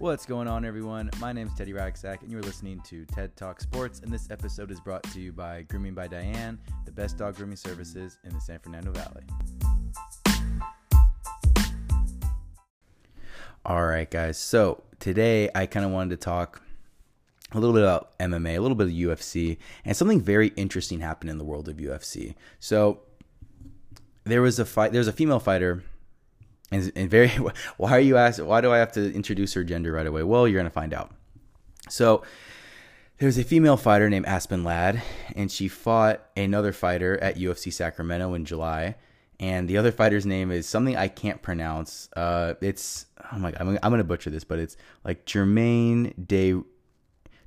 What's going on, everyone? My name is Teddy Ragsack, and you're listening to TED Talk Sports. And this episode is brought to you by Grooming by Diane, the best dog grooming services in the San Fernando Valley. All right, guys. So today I kind of wanted to talk a little bit about MMA, a little bit of UFC, and something very interesting happened in the world of UFC. So there was a fight. There's a female fighter and, and very, why are you asking? Why do I have to introduce her gender right away? Well, you're going to find out. So, there's a female fighter named Aspen Ladd, and she fought another fighter at UFC Sacramento in July. And the other fighter's name is something I can't pronounce. Uh, it's oh my god, I'm, I'm gonna butcher this, but it's like germaine de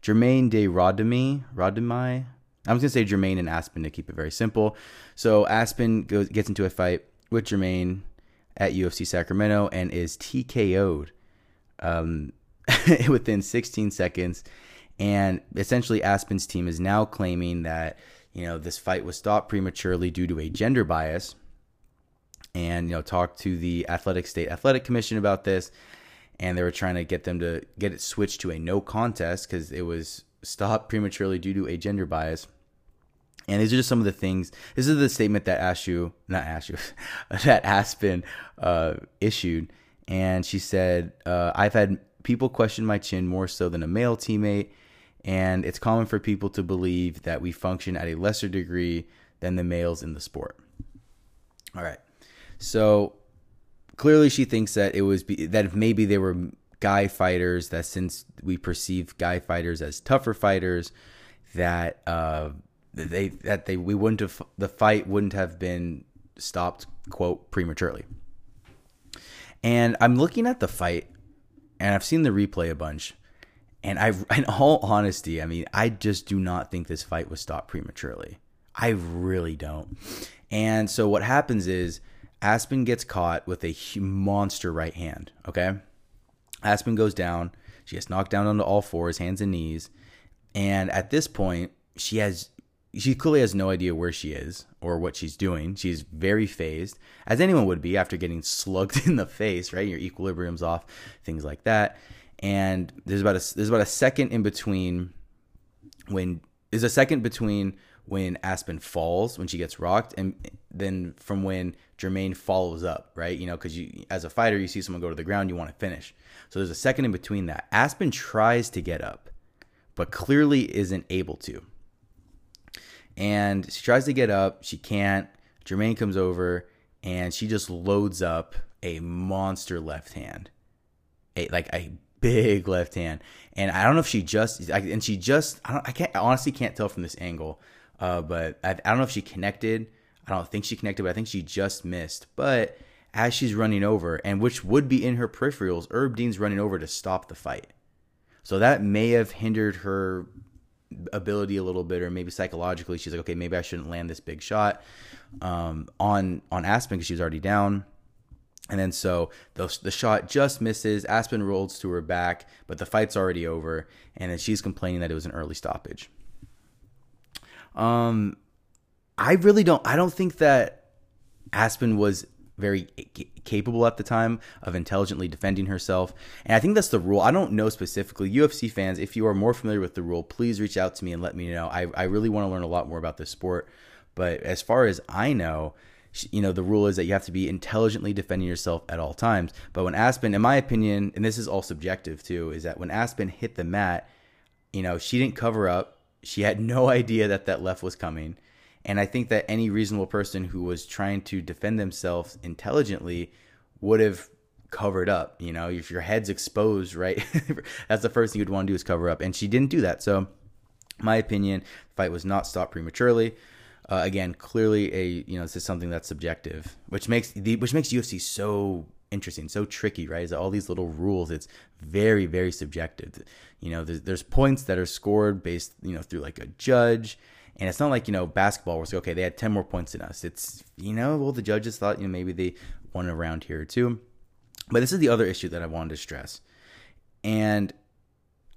germaine de Rodemy Rodemy. I'm just gonna say germaine and Aspen to keep it very simple. So Aspen goes gets into a fight with Germaine at UFC Sacramento and is TKO'd um, within 16 seconds. And essentially, Aspen's team is now claiming that you know this fight was stopped prematurely due to a gender bias, and you know talked to the Athletic State Athletic Commission about this, and they were trying to get them to get it switched to a no contest because it was stopped prematurely due to a gender bias. And these are just some of the things. This is the statement that Ashu, not Ashu, that Aspen uh, issued. And she said, uh, I've had people question my chin more so than a male teammate. And it's common for people to believe that we function at a lesser degree than the males in the sport. All right. So clearly she thinks that it was, be, that maybe they were guy fighters, that since we perceive guy fighters as tougher fighters, that, uh, they that they we wouldn't have the fight wouldn't have been stopped quote prematurely. And I'm looking at the fight, and I've seen the replay a bunch, and I, in all honesty, I mean, I just do not think this fight was stopped prematurely. I really don't. And so what happens is Aspen gets caught with a monster right hand. Okay, Aspen goes down. She gets knocked down onto all fours, hands and knees, and at this point, she has she clearly has no idea where she is or what she's doing. She's very fazed, as anyone would be after getting slugged in the face, right? Your equilibrium's off, things like that. And there's about a there's about a second in between when there's a second between when Aspen falls when she gets rocked, and then from when Germaine follows up, right? You know, because you as a fighter, you see someone go to the ground, you want to finish. So there's a second in between that. Aspen tries to get up, but clearly isn't able to and she tries to get up. She can't. Germaine comes over and she just loads up a monster left hand, a like a big left hand. And I don't know if she just and she just I, don't, I can't I honestly can't tell from this angle, uh, but I, I don't know if she connected. I don't think she connected, but I think she just missed. But as she's running over, and which would be in her peripherals, Herb Dean's running over to stop the fight. So that may have hindered her ability a little bit, or maybe psychologically, she's like, okay, maybe I shouldn't land this big shot um, on on Aspen because she was already down. And then so the, the shot just misses. Aspen rolls to her back, but the fight's already over, and then she's complaining that it was an early stoppage. Um, I really don't. I don't think that Aspen was very capable at the time of intelligently defending herself. And I think that's the rule. I don't know specifically. UFC fans, if you are more familiar with the rule, please reach out to me and let me know. I, I really want to learn a lot more about this sport. But as far as I know, you know, the rule is that you have to be intelligently defending yourself at all times. But when Aspen, in my opinion, and this is all subjective too, is that when Aspen hit the mat, you know, she didn't cover up. She had no idea that that left was coming and I think that any reasonable person who was trying to defend themselves intelligently would have covered up. You know, if your head's exposed, right? That's the first thing you'd want to do is cover up. And she didn't do that. So, my opinion, the fight was not stopped prematurely. Uh, again, clearly a you know this is something that's subjective, which makes the which makes UFC so interesting, so tricky, right? Is all these little rules. It's very very subjective. You know, there's, there's points that are scored based you know through like a judge and it's not like, you know, basketball it's okay, they had 10 more points than us. It's, you know, well, the judges thought, you know, maybe they won around here too. But this is the other issue that I wanted to stress. And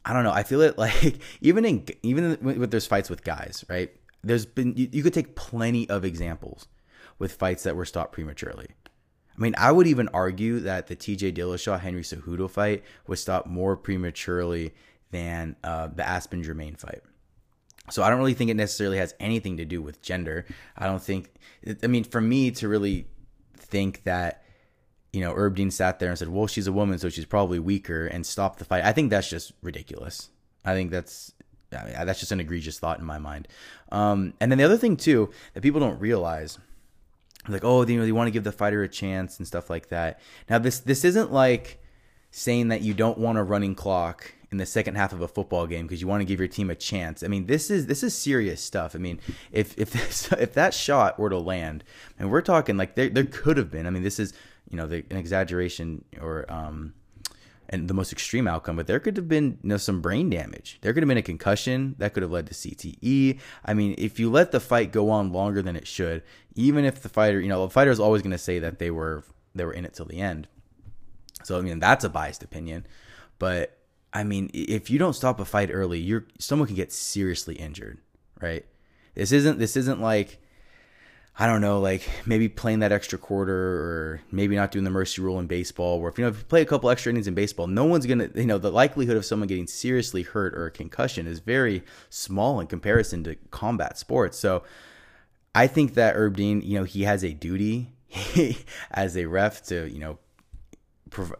I don't know, I feel it like even in, even with there's fights with guys, right? There's been, you, you could take plenty of examples with fights that were stopped prematurely. I mean, I would even argue that the TJ Dillashaw Henry Cejudo fight was stopped more prematurely than uh, the Aspen Germaine fight. So I don't really think it necessarily has anything to do with gender. I don't think. I mean, for me to really think that you know Herb Dean sat there and said, "Well, she's a woman, so she's probably weaker," and stopped the fight. I think that's just ridiculous. I think that's that's just an egregious thought in my mind. Um, and then the other thing too that people don't realize like oh you know they want to give the fighter a chance and stuff like that now this this isn't like saying that you don't want a running clock in the second half of a football game because you want to give your team a chance i mean this is this is serious stuff i mean if if this, if that shot were to land and we're talking like there, there could have been i mean this is you know the, an exaggeration or um and the most extreme outcome, but there could have been you know some brain damage. There could have been a concussion that could have led to CTE. I mean, if you let the fight go on longer than it should, even if the fighter, you know, the fighter is always going to say that they were they were in it till the end. So I mean, that's a biased opinion, but I mean, if you don't stop a fight early, you're someone can get seriously injured, right? This isn't this isn't like I don't know, like maybe playing that extra quarter or maybe not doing the mercy rule in baseball, where if you know if you play a couple extra innings in baseball, no one's gonna you know, the likelihood of someone getting seriously hurt or a concussion is very small in comparison to combat sports. So I think that Herb Dean, you know, he has a duty as a ref to, you know,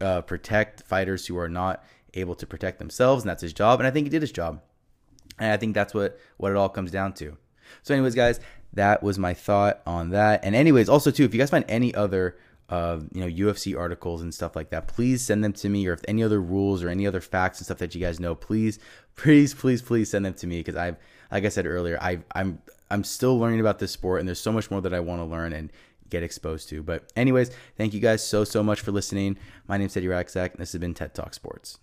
uh, protect fighters who are not able to protect themselves, and that's his job. And I think he did his job, and I think that's what what it all comes down to. So, anyways, guys, that was my thought on that. And anyways, also too, if you guys find any other uh, you know UFC articles and stuff like that, please send them to me. Or if any other rules or any other facts and stuff that you guys know, please, please, please, please send them to me because I've, like I said earlier, I I'm I'm still learning about this sport and there's so much more that I want to learn and get exposed to. But anyways, thank you guys so so much for listening. My name's Teddy Raxak, and this has been TED Talk Sports.